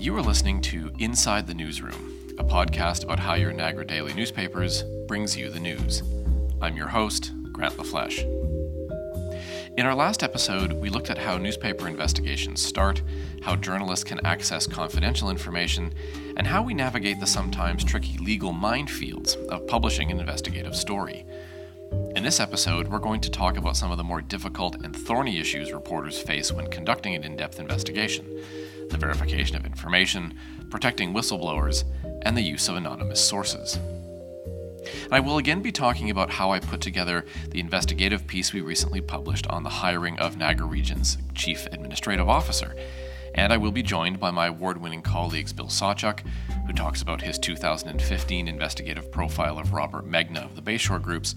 You are listening to Inside the Newsroom, a podcast about how your Niagara Daily newspapers brings you the news. I'm your host, Grant LaFleche. In our last episode, we looked at how newspaper investigations start, how journalists can access confidential information, and how we navigate the sometimes tricky legal minefields of publishing an investigative story. In this episode, we're going to talk about some of the more difficult and thorny issues reporters face when conducting an in depth investigation the verification of information, protecting whistleblowers, and the use of anonymous sources. I will again be talking about how I put together the investigative piece we recently published on the hiring of Niagara Region's Chief Administrative Officer. And I will be joined by my award winning colleagues Bill Sawchuk, who talks about his 2015 investigative profile of Robert Megna of the Bayshore Groups,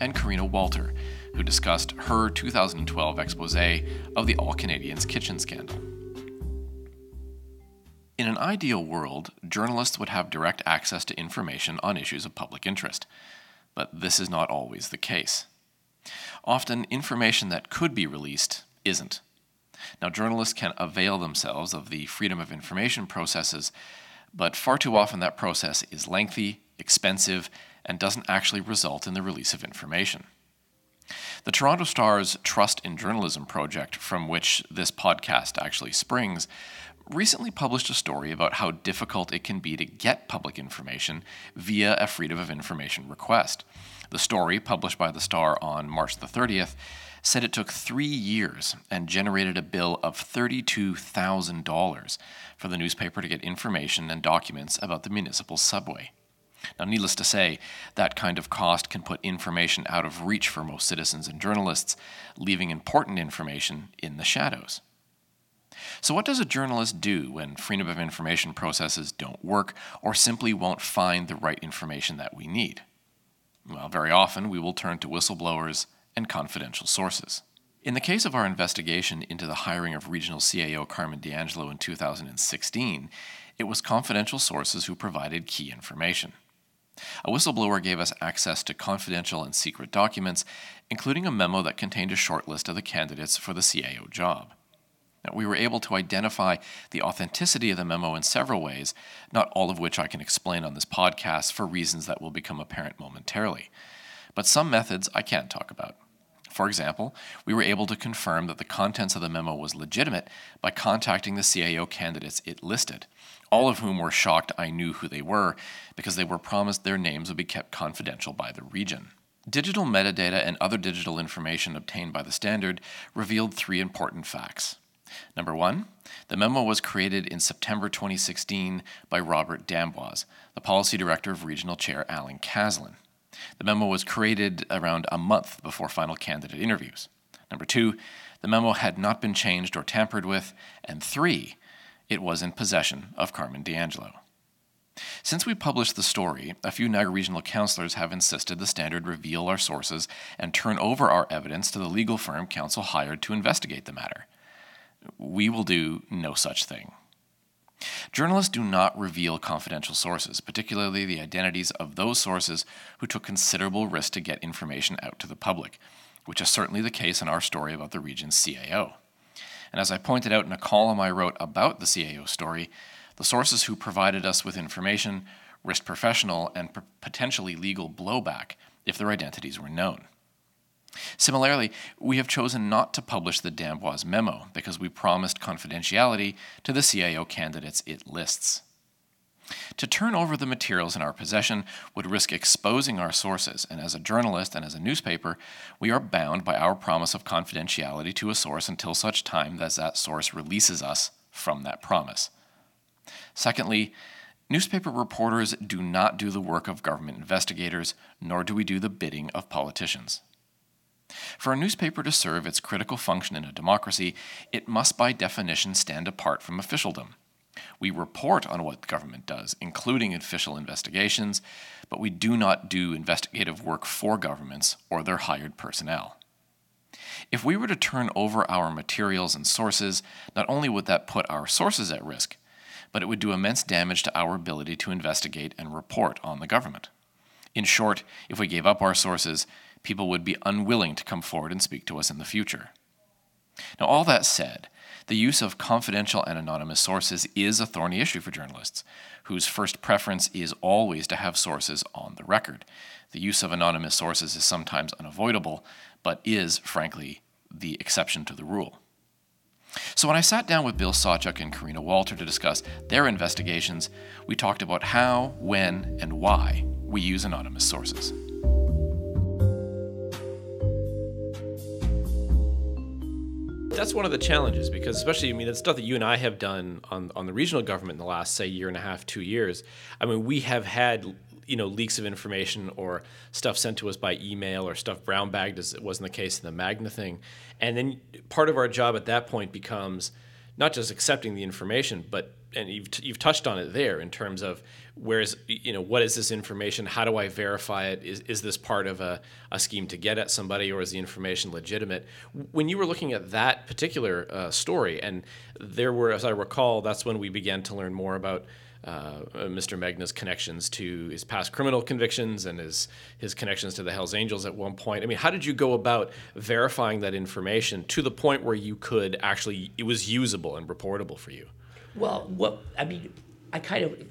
and Karena Walter, who discussed her 2012 expose of the All Canadians kitchen scandal. In an ideal world, journalists would have direct access to information on issues of public interest. But this is not always the case. Often, information that could be released isn't. Now, journalists can avail themselves of the freedom of information processes, but far too often that process is lengthy, expensive, and doesn't actually result in the release of information. The Toronto Star's Trust in Journalism project, from which this podcast actually springs, recently published a story about how difficult it can be to get public information via a Freedom of Information request. The story, published by the Star on March the 30th, said it took three years and generated a bill of $32,000 for the newspaper to get information and documents about the municipal subway. Now, needless to say, that kind of cost can put information out of reach for most citizens and journalists, leaving important information in the shadows. So, what does a journalist do when freedom of information processes don't work or simply won't find the right information that we need? Well, very often we will turn to whistleblowers and confidential sources. In the case of our investigation into the hiring of regional CAO Carmen D'Angelo in 2016, it was confidential sources who provided key information. A whistleblower gave us access to confidential and secret documents, including a memo that contained a short list of the candidates for the CAO job. Now, we were able to identify the authenticity of the memo in several ways, not all of which I can explain on this podcast for reasons that will become apparent momentarily. But some methods I can't talk about. For example, we were able to confirm that the contents of the memo was legitimate by contacting the CAO candidates it listed, all of whom were shocked I knew who they were because they were promised their names would be kept confidential by the region. Digital metadata and other digital information obtained by the standard revealed three important facts. Number one, the memo was created in September 2016 by Robert D'Amboise, the policy director of Regional Chair Alan Caslin. The memo was created around a month before final candidate interviews. Number two, the memo had not been changed or tampered with. And three, it was in possession of Carmen D'Angelo. Since we published the story, a few Niagara regional councillors have insisted the Standard reveal our sources and turn over our evidence to the legal firm counsel hired to investigate the matter. We will do no such thing. Journalists do not reveal confidential sources, particularly the identities of those sources who took considerable risk to get information out to the public, which is certainly the case in our story about the region's CAO. And as I pointed out in a column I wrote about the CAO story, the sources who provided us with information risked professional and potentially legal blowback if their identities were known. Similarly, we have chosen not to publish the D'Amboise memo because we promised confidentiality to the CAO candidates it lists. To turn over the materials in our possession would risk exposing our sources, and as a journalist and as a newspaper, we are bound by our promise of confidentiality to a source until such time as that source releases us from that promise. Secondly, newspaper reporters do not do the work of government investigators, nor do we do the bidding of politicians. For a newspaper to serve its critical function in a democracy, it must by definition stand apart from officialdom. We report on what government does, including official investigations, but we do not do investigative work for governments or their hired personnel. If we were to turn over our materials and sources, not only would that put our sources at risk, but it would do immense damage to our ability to investigate and report on the government. In short, if we gave up our sources, people would be unwilling to come forward and speak to us in the future. Now, all that said, the use of confidential and anonymous sources is a thorny issue for journalists, whose first preference is always to have sources on the record. The use of anonymous sources is sometimes unavoidable, but is, frankly, the exception to the rule. So, when I sat down with Bill Sawchuk and Karena Walter to discuss their investigations, we talked about how, when, and why we use anonymous sources. That's one of the challenges because, especially, I mean, the stuff that you and I have done on, on the regional government in the last, say, year and a half, two years. I mean, we have had you know leaks of information or stuff sent to us by email or stuff brown bagged as it wasn't the case in the Megna thing, and then part of our job at that point becomes not just accepting the information, but and you've, you've touched on it there in terms of where's you know what is this information how do i verify it is, is this part of a, a scheme to get at somebody or is the information legitimate when you were looking at that particular uh, story and there were as i recall that's when we began to learn more about uh, Mr. Megna's connections to his past criminal convictions and his his connections to the Hell's Angels at one point. I mean, how did you go about verifying that information to the point where you could actually it was usable and reportable for you? Well, what I mean, I kind of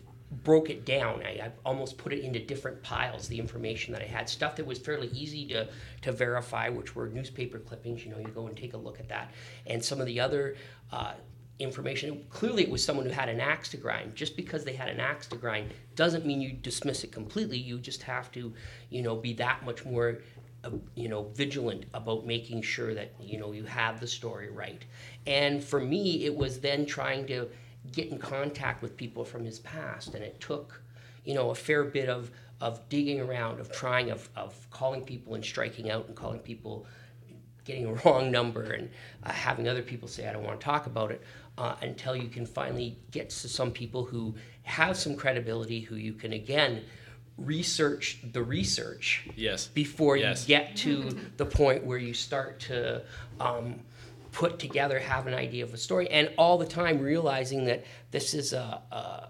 broke it down. I, I, almost put it into different piles. The information that I had, stuff that was fairly easy to to verify, which were newspaper clippings. You know, you go and take a look at that, and some of the other. Uh, information. Clearly, it was someone who had an axe to grind. Just because they had an axe to grind doesn't mean you dismiss it completely. You just have to, you know, be that much more, uh, you know, vigilant about making sure that you know you have the story right. And for me, it was then trying to get in contact with people from his past, and it took, you know, a fair bit of of digging around, of trying, of of calling people and striking out, and calling people, getting a wrong number, and uh, having other people say, "I don't want to talk about it," uh, until you can finally get to some people who have some credibility, who you can again research the research yes before yes. you get to the point where you start to um, put together, have an idea of a story, and all the time realizing that this is a, a,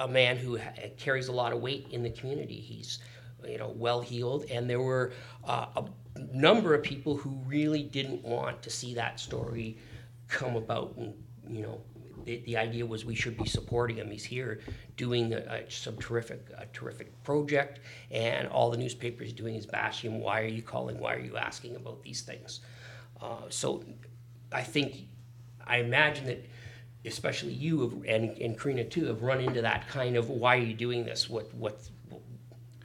a man who ha- carries a lot of weight in the community. He's you know well heeled, and there were uh, a number of people who really didn't want to see that story come about, and you know. The, the idea was we should be supporting him. He's here doing a, a, some terrific, a terrific project, and all the newspapers doing is bashing him. Why are you calling? Why are you asking about these things? Uh, so I think, I imagine that especially you have, and, and Karina too have run into that kind of why are you doing this? What what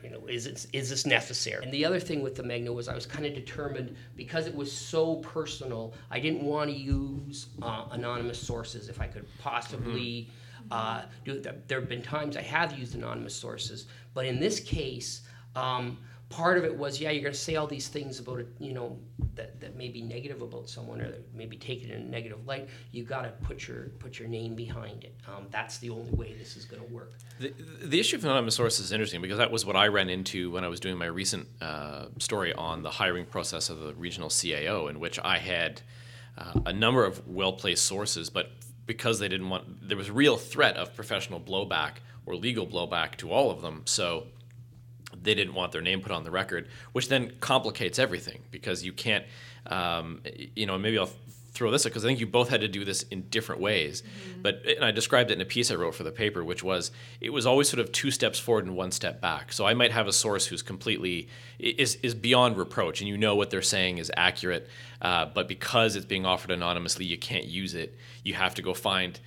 you know is it, is this necessary? And the other thing with the Megna was I was kind of determined because it was so personal. I didn't want to use uh, anonymous sources if I could possibly. Uh, do it. There have been times I have used anonymous sources, but in this case, um, part of it was yeah you're going to say all these things about it you know that, that may be negative about someone or that maybe take it in a negative light. You got to put your put your name behind it. Um, that's the only way this is going to work. The, the issue of anonymous sources is interesting because that was what i ran into when i was doing my recent uh, story on the hiring process of the regional cao in which i had uh, a number of well-placed sources but because they didn't want there was real threat of professional blowback or legal blowback to all of them. So they didn't want their name put on the record, which then complicates everything because you can't, um, you know, maybe I'll throw this because I think you both had to do this in different ways. Mm-hmm. But and I described it in a piece I wrote for the paper, which was it was always sort of two steps forward and one step back. So I might have a source who's completely is is beyond reproach, and you know what they're saying is accurate, uh, but because it's being offered anonymously, you can't use it. You have to go find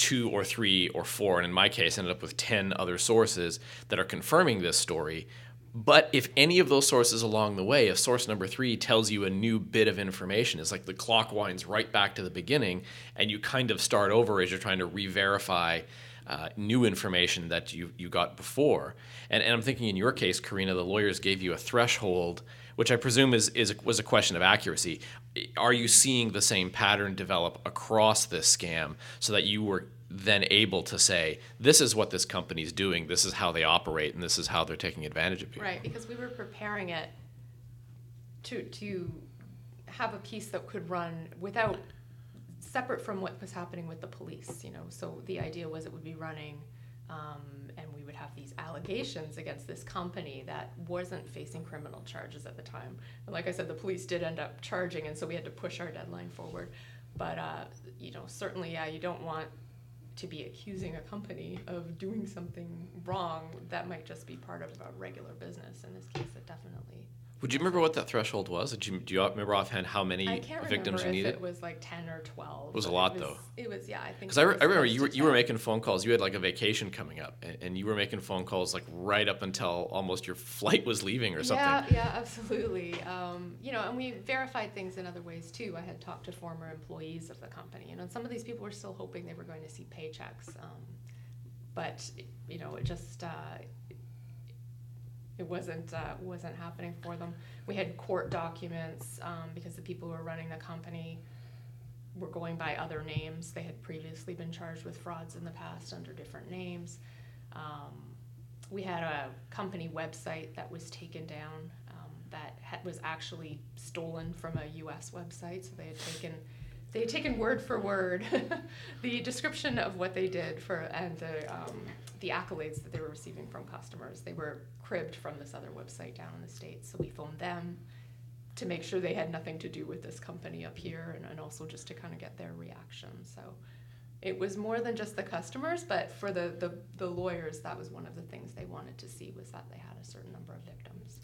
two or three or four, and in my case, ended up with 10 other sources that are confirming this story. But if any of those sources along the way, if source number three tells you a new bit of information, it's like the clock winds right back to the beginning, and you kind of start over as you're trying to re verify uh, new information that you, you got before. And, and I'm thinking in your case, Karena, the lawyers gave you a threshold which I presume is, is was a question of accuracy. Are you seeing the same pattern develop across this scam so that you were then able to say, this is what this company is doing, this is how they operate, and this is how they're taking advantage of people? Right, because we were preparing it to to have a piece that could run without separate from what was happening with the police. You know, so the idea was it would be running, um, and we would have these allegations against this company that wasn't facing criminal charges at the time. And like I said, the police did end up charging, and so we had to push our deadline forward. But uh, you know, certainly, yeah, you don't want to be accusing a company of doing something wrong that might just be part of a regular business. In this case, it definitely. Would you remember what that threshold was? Did you, do you remember offhand how many I can't victims remember you if needed? it was like ten or twelve. It was a lot, was- though. It was, yeah, I think. Because I, re- I remember you were, you were making phone calls. You had like a vacation coming up, and, and you were making phone calls like right up until almost your flight was leaving or something. Yeah, yeah, absolutely. Um, you know, and we verified things in other ways too. I had talked to former employees of the company, you know, and some of these people were still hoping they were going to see paychecks, um, but you know, it just uh, it wasn't uh, wasn't happening for them. We had court documents um, because the people who were running the company were going by other names. They had previously been charged with frauds in the past under different names. Um, we had a company website that was taken down um, that was actually stolen from a U.S. website. So they had taken they had taken word for word the description of what they did for and the um, the accolades that they were receiving from customers. They were cribbed from this other website down in the states. So we phoned them to make sure they had nothing to do with this company up here, and, and also just to kind of get their reaction. So it was more than just the customers, but for the, the, the lawyers, that was one of the things they wanted to see was that they had a certain number of victims.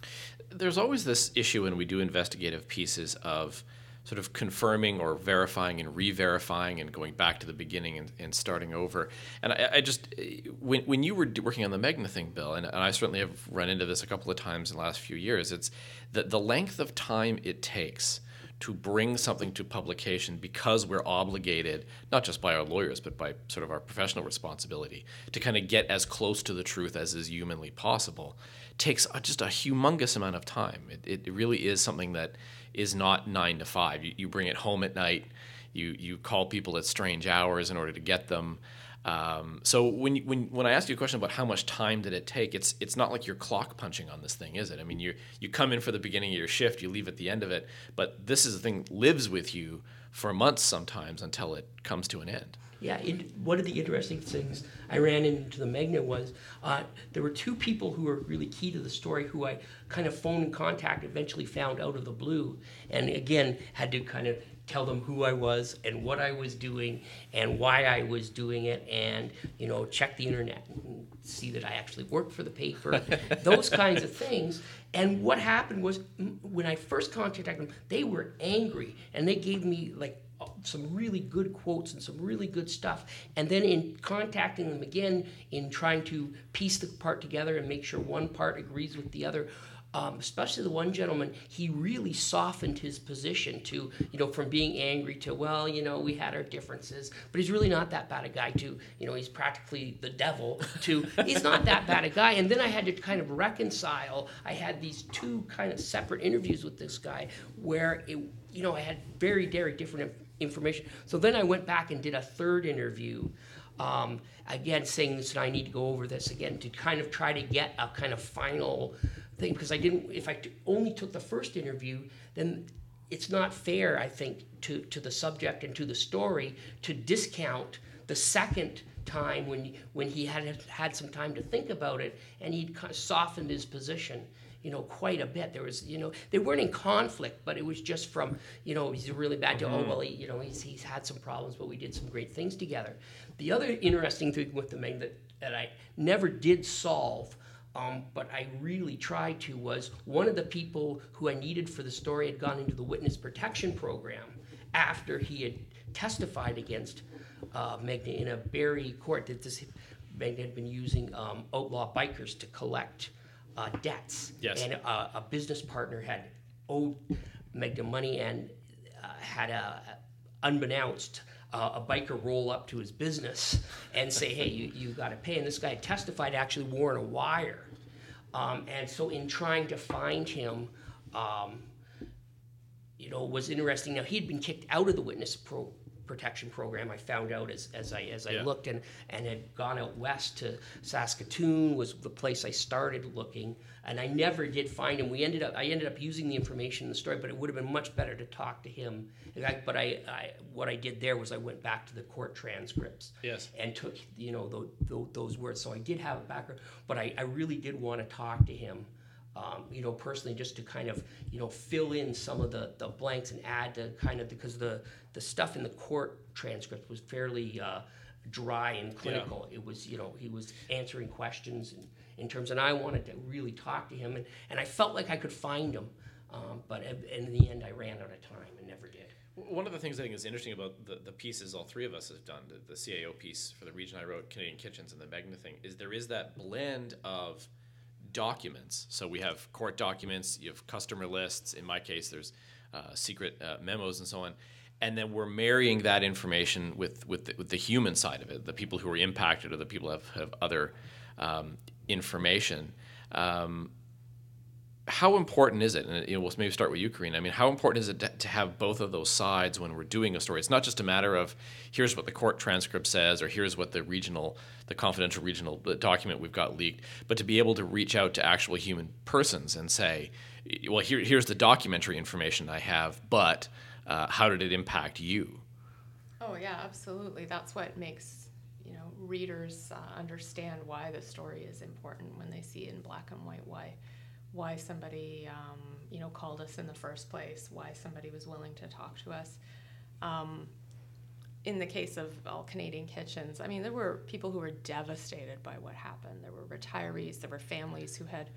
There's always this issue when we do investigative pieces of sort of confirming or verifying and re-verifying and going back to the beginning and, and starting over. And I, I just, when, when you were working on the Megna thing, Bill, and, and I certainly have run into this a couple of times in the last few years, it's that the length of time it takes to bring something to publication because we're obligated, not just by our lawyers, but by sort of our professional responsibility, to kind of get as close to the truth as is humanly possible, takes just a humongous amount of time. It, it really is something that is not nine to five. You, you bring it home at night, you, you call people at strange hours in order to get them. Um, so when, when when I asked you a question about how much time did it take, it's it's not like you're clock punching on this thing, is it? I mean, you you come in for the beginning of your shift, you leave at the end of it, but this is the thing lives with you for months sometimes until it comes to an end. Yeah, it, one of the interesting things I ran into the Megna was uh, there were two people who were really key to the story who I kind of phone and contact eventually found out of the blue, and again had to kind of tell them who I was and what I was doing and why I was doing it, and you know check the internet and see that I actually worked for the paper, those kinds of things. And what happened was when I first contacted them, they were angry and they gave me like uh, some really good quotes and some really good stuff. And then in contacting them again, in trying to piece the part together and make sure one part agrees with the other, um, especially the one gentleman, he really softened his position to, you know, from being angry to, well, you know, we had our differences, but he's really not that bad a guy, to, you know, he's practically the devil, to, he's not that bad a guy. And then I had to kind of reconcile. I had these two kind of separate interviews with this guy where it, you know, I had very, very different information. So then I went back and did a third interview, um, again saying this, and I need to go over this again to kind of try to get a kind of final thing because I didn't. If I t- only took the first interview, then it's not fair, I think, to to the subject and to the story to discount the second time when when he had had some time to think about it and he'd kind of softened his position you know, quite a bit. There was, you know, they weren't in conflict, but it was just from, you know, he's really bad to, oh, mm-hmm. well, he, you know, he's, he's had some problems, but we did some great things together. The other interesting thing with the Ming that, that I never did solve, um, but I really tried to, was one of the people who I needed for the story had gone into the witness protection program after he had testified against uh, Megna in a Barrie court that this Megna had been using um, outlaw bikers to collect uh, debts. Yes. And uh, a business partner had owed Megna money and uh, had a, unbeknownst, uh, a biker roll up to his business and say, hey, you, you got to pay. And this guy had testified actually worn a wire. Um, and so in trying to find him, um, you know, was interesting. Now he'd been kicked out of the witness pro- protection program. I found out as, as I as I Yeah. looked and and had gone out west to Saskatoon was the place I started looking, and I never did find him. We ended up I ended up using the information in the story, but it would have been much better to talk to him. I, but I, I what I did there was I went back to the court transcripts Yes. and took you know tho- tho- those words. So I did have a background, but I, I really did want to talk to him, um, you know, personally, just to kind of you know fill in some of the, the blanks and add to kind of because the the stuff in the court transcript was fairly uh, dry and clinical. It was you know he was answering questions in, in terms, and I wanted to really talk to him, and, and I felt like I could find him, um, but in in the end I ran out of time and never did. One of the things I think is interesting about the, the pieces all three of us have done, the, the CAO piece for the region I wrote, Canadian Kitchens, and the Megna thing, is there is that blend of documents. So we have court documents, you have customer lists. In my case, there's uh, secret uh, memos and so on. And then we're marrying that information with with the, with the human side of it, the people who are impacted or the people who have, have other um, information. Um, how important is it? And you know, we'll maybe start with you, Karena. I mean, how important is it to, have both of those sides when we're doing a story? It's not just a matter of here's what the court transcript says, or here's what the regional, the confidential regional document we've got leaked, but to be able to reach out to actual human persons and say, well, here, here's the documentary information I have, but uh, how did it impact you? Oh yeah, absolutely. That's what makes you know readers uh, understand why the story is important when they see it in black and white why why somebody um, you know called us in the first place, why somebody was willing to talk to us. Um, in the case of all Canadian kitchens, I mean, there were people who were devastated by what happened. There were retirees, there were families who had,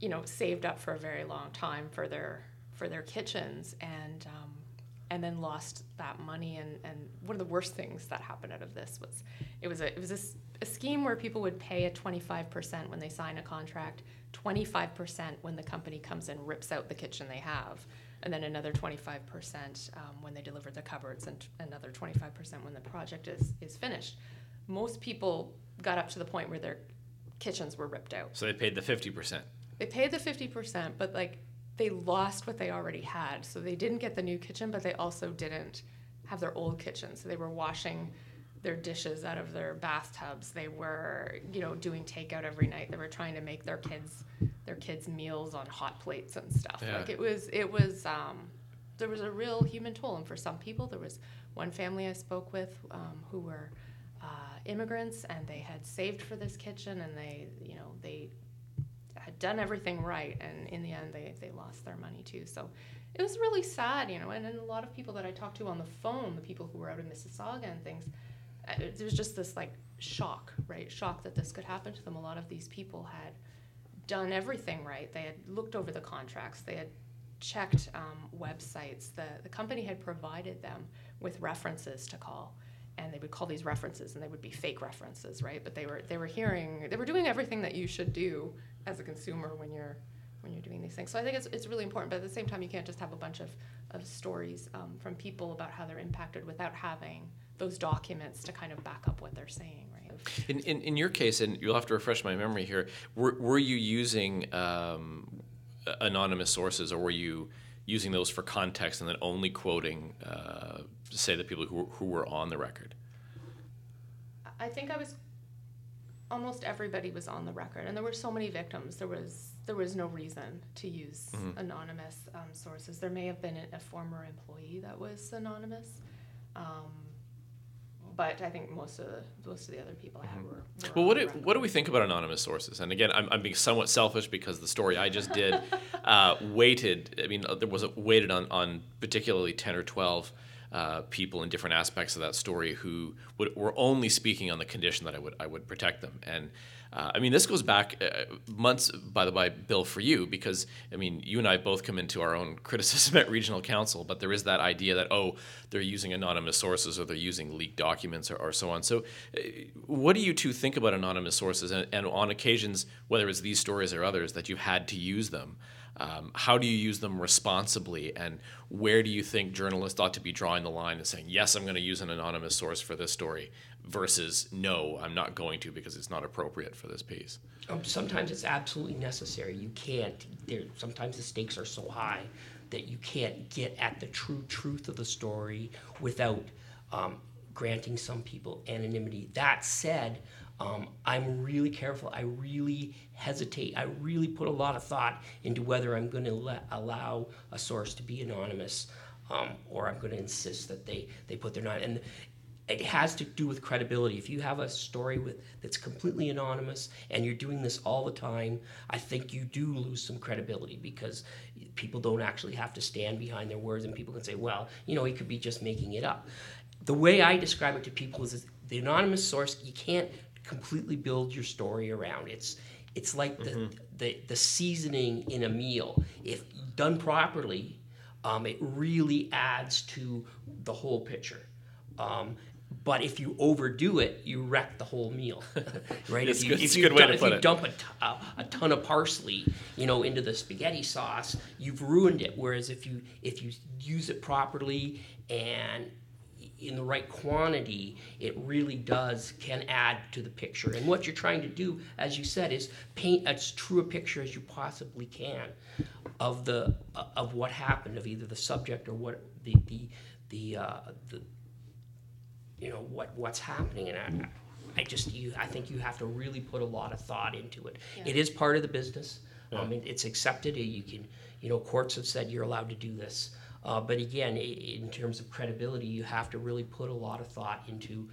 you know, saved up for a very long time for their for their kitchens, and um, and then lost that money. And, and one of the worst things that happened out of this was it was a it was a, a scheme where people would pay a twenty five percent when they sign a contract, twenty five percent when the company comes and rips out the kitchen they have, and then another twenty five percent um, when they deliver the cupboards, and another twenty five percent when the project is is finished. Most people got up to the point where their kitchens were ripped out. So they paid the 50%. They paid the fifty percent, but like they lost what they already had. So they didn't get the new kitchen, but they also didn't have their old kitchen. So they were washing their dishes out of their bathtubs. They were, you know, doing takeout every night. They were trying to make their kids their kids meals on hot plates and stuff. Yeah. Like it was it was um, there was a real human toll. And for some people, there was one family I spoke with um, who were uh, immigrants and they had saved for this kitchen and they, you know, they had done everything right and in the end they, they lost their money too so it was really sad you know and, then a lot of people that i talked to on the phone the people who were out in mississauga and things it, there was just this like shock right? Shock that this could happen to them. A lot of these people had done everything right. They had looked over the contracts. They had checked um, websites. The, the company had provided them with references to call and they would call these references and they would be fake references right? But they were they were hearing they were doing everything that you should do as a consumer when you're when you're doing these things. So i think it's, it's really important but at the same time you can't just have a bunch of, of stories um, from people about how they're impacted without having those documents to kind of back up what they're saying right In, in, in your case, and you'll have to refresh my memory here, were, were you using um, anonymous sources or were you using those for context and then only quoting, uh, say, the people who, were- who were on the record? I think I was almost everybody was on the record, and there were so many victims. There was there was no reason to use anonymous um, sources. There may have been a, a former employee that was anonymous, um, but I think most of the most of the other people I had were. were Well, what do, what do we think about anonymous sources? And again, I'm, I'm being somewhat selfish because the story I just did uh, weighted. I mean, there was a weighted on, on particularly ten or twelve uh, people in different aspects of that story who would, were only speaking on the condition that I would I would protect them. And uh, I mean, this goes back uh, months, by the way, Bill, for you because I mean, you and I both come into our own criticism at regional council, but there is that idea that oh, they're using anonymous sources or they're using leaked documents or, or so on. So, uh, what do you two think about anonymous sources? And, and on occasions, whether it's these stories or others, that you've had to use them, um, how do you use them responsibly? And where do you think journalists ought to be drawing the line and saying, yes, I'm going to use an anonymous source for this story, versus no, I'm not going to because it's not appropriate for this piece? Um, sometimes it's absolutely necessary. You can't. There, sometimes the stakes are so high that you can't get at the true truth of the story without um, granting some people anonymity. That said, um, I'm really careful. I really hesitate. I really put a lot of thought into whether I'm going to allow a source to be anonymous um, or I'm going to insist that they, they put their name. And it has to do with credibility. If you have a story with that's completely anonymous and you're doing this all the time, I think you do lose some credibility because people don't actually have to stand behind their words and people can say, well, you know, he could be just making it up. The way I describe it to people is the anonymous source, you can't completely build your story around. It's it's like the, mm-hmm. the, the seasoning in a meal. If done properly, um, it really adds to the whole picture. Um, but if you overdo it, you wreck the whole meal, right? if you, good, if you, if you dump a, t- a ton of parsley, you know, into the spaghetti sauce, you've ruined it. Whereas if you if you use it properly and in the right quantity, it really does can add to the picture. And what you're trying to do, as you said, is paint as true a picture as you possibly can of the uh, of what happened, of either the subject or what the the the, uh, the you know what what's happening. And I, I just you I think you have to really put a lot of thought into it. Yeah. It is part of the business. Yeah. I mean, it's accepted. You can you know courts have said you're allowed to do this. Uh, but again, in terms of credibility, you have to really put a lot of thought into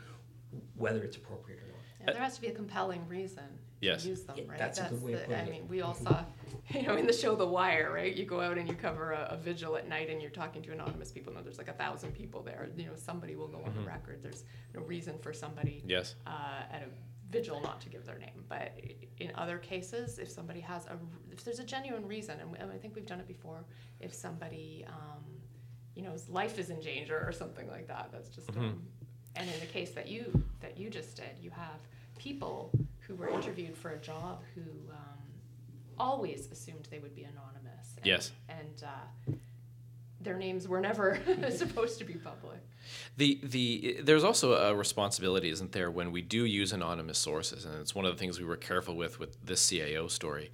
whether it's appropriate or not. Yeah, there has to be a compelling reason yes. to use them, right? that's, that's, a good way the, I mean, we all saw, you know, in the show The Wire, right? You go out and you cover a, a vigil at night and you're talking to anonymous people. No, there's like a thousand people there. You know, somebody will go on mm-hmm. the record. There's no reason for somebody yes. Uh, at a vigil not to give their name. But in other cases, if somebody has a, if there's a genuine reason, and, we, and I think we've done it before, if somebody um, you know, his life is in danger or something like that. That's just. Mm-hmm. Um, and in the case that you that you just did, you have people who were interviewed for a job who um, always assumed they would be anonymous. And, yes. And uh, their names were never supposed to be public. The the there's also a responsibility, isn't there, when we do use anonymous sources, and it's one of the things we were careful with with this CAO story.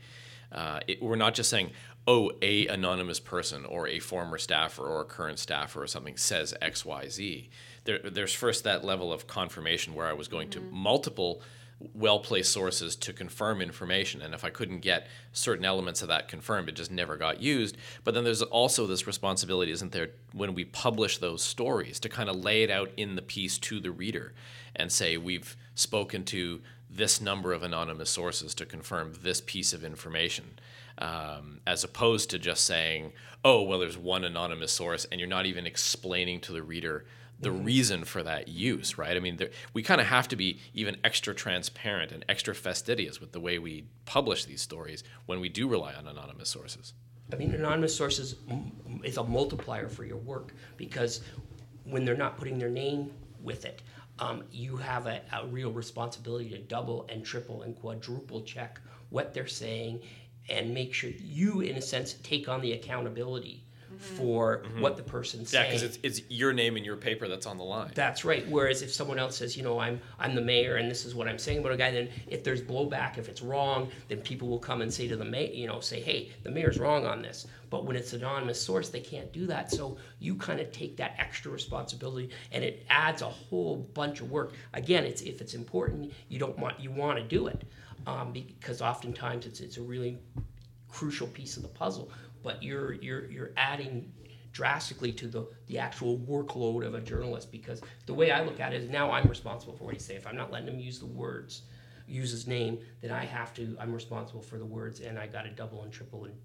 Uh, it, we're not just saying, oh, a anonymous person or a former staffer or a current staffer or something says X, Y, Z. There, there's first that level of confirmation where I was going mm-hmm. to multiple well placed sources to confirm information. And if I couldn't get certain elements of that confirmed, it just never got used. But then there's also this responsibility, isn't there, when we publish those stories to kind of lay it out in the piece to the reader and say, we've spoken to this number of anonymous sources to confirm this piece of information um, as opposed to just saying, oh, well, there's one anonymous source, and you're not even explaining to the reader the mm-hmm. reason for that use, right? I mean, there, we kind of have to be even extra transparent and extra fastidious with the way we publish these stories when we do rely on anonymous sources. I mean, anonymous sources is a multiplier for your work because when they're not putting their name with it, um, you have a, a, real responsibility to double and triple and quadruple check what they're saying and make sure you, in a sense, take on the accountability. For mm-hmm. what the person's yeah, saying. Yeah, because it's, it's your name and your paper that's on the line. That's right. Whereas if someone else says, you know, I'm I'm the mayor and this is what I'm saying about a guy, then if there's blowback, if it's wrong, then people will come and say to the mayor, you know, say, hey, the mayor's wrong on this. But when it's an anonymous source, they can't do that. So you kind of take that extra responsibility, and it adds a whole bunch of work. Again, it's if it's important, you don't want you want to do it um, because oftentimes it's it's a really crucial piece of the puzzle. But you're you're you're adding drastically to the, the actual workload of a journalist because the way I look at it is now I'm responsible for what he say. If I'm not letting him use the words, use his name, then I have to. I'm responsible for the words, and I got to double and triple and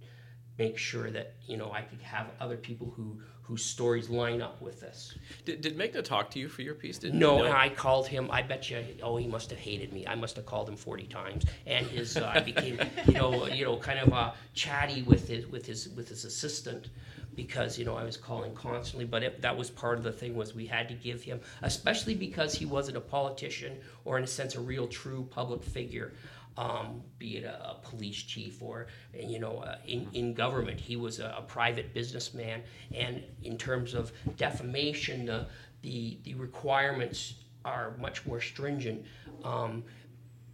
make sure that you know I could have other people who whose stories line up with this. Did, did Megna talk to you for your piece? Did no, you know? I called him. I bet you. Oh, he must have hated me. I must have called him forty times, and his uh, I became you know you know kind of uh, chatty with his with his with his assistant because you know I was calling constantly. But it, that was part of the thing was we had to give him, especially because he wasn't a politician or in a sense a real true public figure um, be it a, a, police chief or you know uh, in, in government. He was a, a, private businessman, and in terms of defamation, the the, the requirements are much more stringent. Um,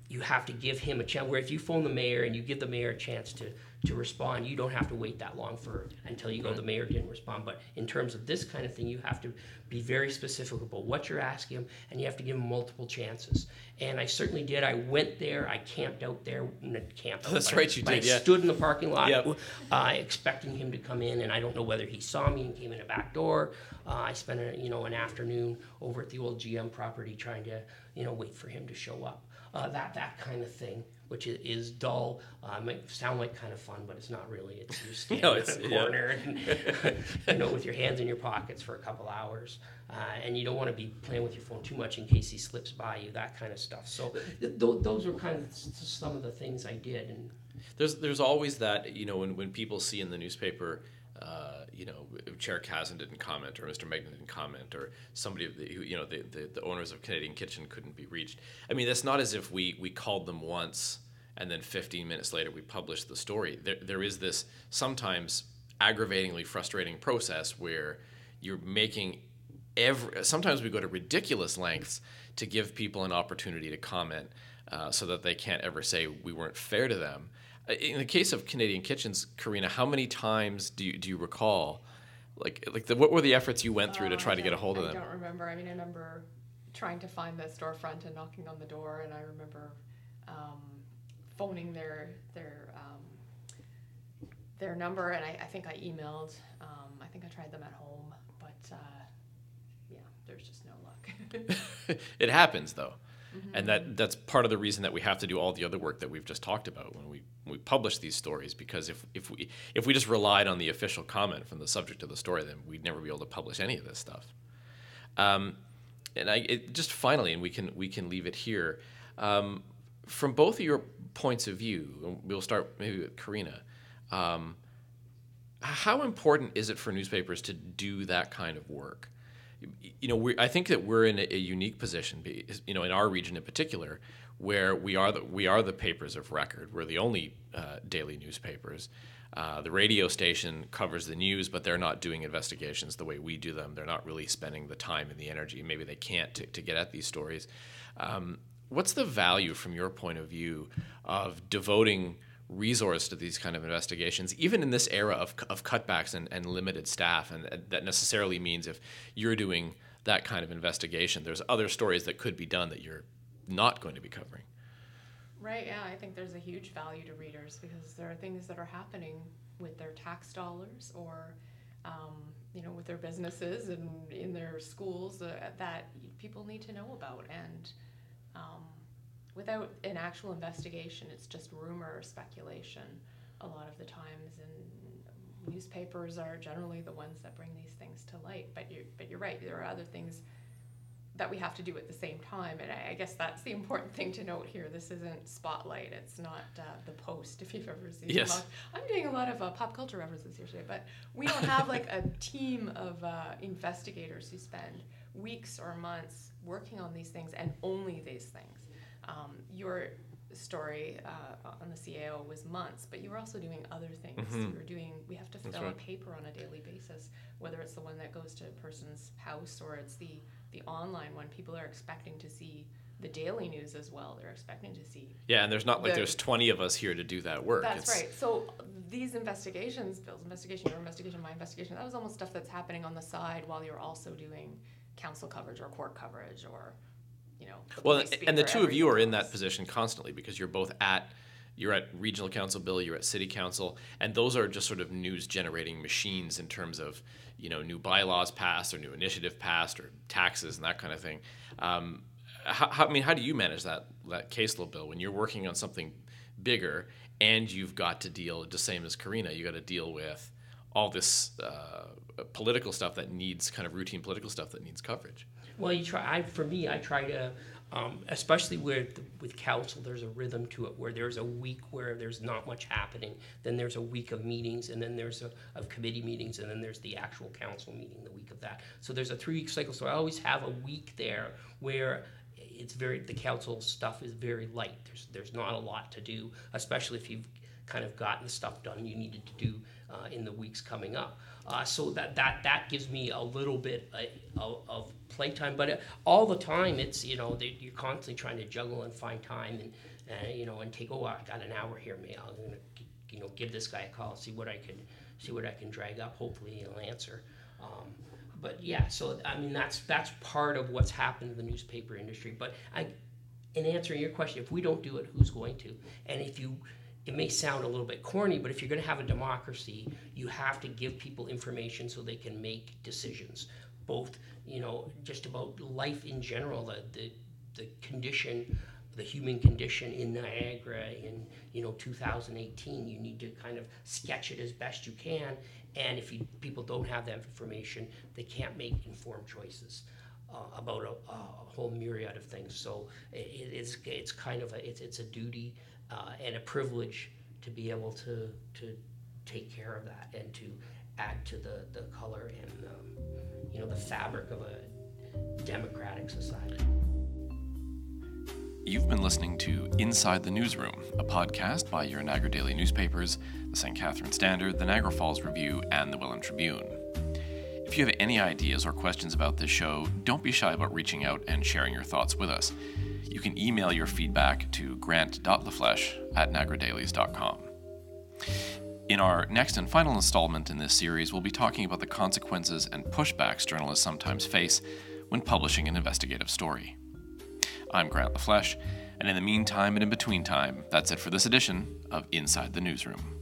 you have to give him a chance. Where if you phone the mayor and you give the mayor a chance to to respond, you don't have to wait that long for until you go. The mayor didn't respond. But in terms of this kind of thing, you have to be very specific about what you're asking him, and you have to give him multiple chances. And I certainly did. I went there. I camped out there. Not camped. out, That's right, you but I did, yeah. stood in the parking lot, Yep. uh, expecting him to come in, and I don't know whether he saw me and came in a back door. Uh, I spent a, you know an afternoon over at the old GM property trying to you know wait for him to show up. Uh, that that kind of thing, which is, is dull, uh, might sound like kind of fun, but it's not really. It's you standing No, in it's- a yeah. corner, and, you know, with your hands in your pockets for a couple hours, uh, and you don't want to be playing with your phone too much in case he slips by you. That kind of stuff. So th- th- those were kind of some of the things I did, and There's there's always that you know when, when people see in the newspaper, uh, you know, Chair Caslin didn't comment or Mr. Megnan didn't comment or somebody the who- you know the, the the owners of Canadian Kitchen couldn't be reached. I mean, that's not as if we we called them once and then 15 minutes later we published the story. There there is this sometimes aggravatingly frustrating process where you're making every sometimes we go to ridiculous lengths to give people an opportunity to comment uh, so that they can't ever say we weren't fair to them in the case of canadian kitchens karena how many times do you, do you recall like like the, what were the efforts you went through to Oh, try to get a hold of I them I don't remember. I mean, I remember trying to find the storefront and knocking on the door, and I remember um, phoning their their um, their number, and I, I think I emailed. Um, I think I tried them at home, but uh, yeah, there's just no luck. it happens though and that that's part of the reason that we have to do all the other work that we've just talked about when we when we publish these stories because if if we if we just relied on the official comment from the subject of the story then we'd never be able to publish any of this stuff um, and I it, just finally and we can we can leave it here um, from both of your points of view we'll start maybe with Karena um, how important is it for newspapers to do that kind of work? You know, we, I think that we're in a, a unique position, you know, in our region in particular, where we are the we are the papers of record. We're the only uh, daily newspapers. Uh, the radio station covers the news, but they're not doing investigations the way we do them. They're not really spending the time and the energy. Maybe they can't to, to get at these stories. Um, what's the value, from your point of view, of devoting resource to these kind of investigations, even in this era of, of cutbacks and, and limited staff. And that necessarily means if you're doing that kind of investigation, there's other stories that could be done that you're not going to be covering. Right, yeah, I think there's a huge value to readers because there are things that are happening with their tax dollars or, um, you know, with their businesses and in their schools uh, that people need to know about. And um, without an actual investigation, it's just rumor or speculation a lot of the times. And newspapers are generally the ones that bring these things to light. But you're, but you're right, there are other things that we have to do at the same time. And I, I guess that's the important thing to note here. This isn't Spotlight. It's not uh, the Post. If you've ever seen. Yes. I'm doing a lot of uh, pop culture references here today, but we don't have like a team of uh, investigators who spend weeks or months working on these things and only these things. Um, your story uh, on the CAO was months, but you were also doing other things. Mhm. You were doing. We have to fill right. a paper on a daily basis, whether it's the one that goes to a person's house or it's the the online one. People are expecting to see the daily news as well. They're expecting to see Yeah, and there's not like The- there's 20 of us here to do that work. that's It's- right. So these investigations, Bill's investigation, your investigation, my investigation, that was almost stuff that's happening on the side while you're also doing council coverage or court coverage or, you know. Well, and the two of you are in that position constantly because you're both at you're at regional council bill you're at city council and those are just sort of news generating machines in terms of you know new bylaws passed or new initiative passed or taxes and that kind of thing um, how, how, i mean how do you manage that that caseload bill when you're working on something bigger and you've got to deal the same as karena you got to deal with all this uh, political stuff that needs kind of routine political stuff that needs coverage Well, you try. I, for me, I try to, um, especially with with council, there's a rhythm to it where there's a week where there's not much happening, then there's a week of meetings, and then there's a of committee meetings, and then there's the actual council meeting the week of that. So there's a three week cycle. So I always have a week there where it's very the council stuff is very light. There's there's not a lot to do, especially if you've kind of gotten the stuff done you needed to do uh, in the weeks coming up. Uh, so that that that gives me a little bit uh, of, of playtime, but uh, all the time it's you know they, you're constantly trying to juggle and find time and and you know, and take oh, I got an hour here, maybe I'm gonna you know give this guy a call, see what I can see what I can drag up. Hopefully, he'll answer. Um, but yeah, so I mean that's that's part of what's happened in the newspaper industry. But I, in answering your question, if we don't do it, who's going to? And if you, it may sound a little bit corny, but if you're going to have a democracy, you have to give people information so they can make decisions. Both, you know, just about life in general, the the, the condition the human condition in Niagara in you know 2018. You need to kind of sketch it as best you can, and if you, people don't have that information, they can't make informed choices uh, about a, a, whole myriad of things. So it, it's it's kind of a it's, it's a duty uh, and a privilege to be able to to take care of that and to add to the, the color and um, you know the fabric of a democratic society. You've been listening to Inside the Newsroom, a podcast by your Niagara Daily newspapers, the St. Catharines Standard, the Niagara Falls Review, and the Welland Tribune. If you have any ideas or questions about this show, don't be shy about reaching out and sharing your thoughts with us. You can email your feedback to grant.lafleche at niagaradailies.com. In our next and final installment in this series, we'll be talking about the consequences and pushbacks journalists sometimes face when publishing an investigative story. I'm Grant LaFleche, and in the meantime and in between time, that's it for this edition of Inside the Newsroom.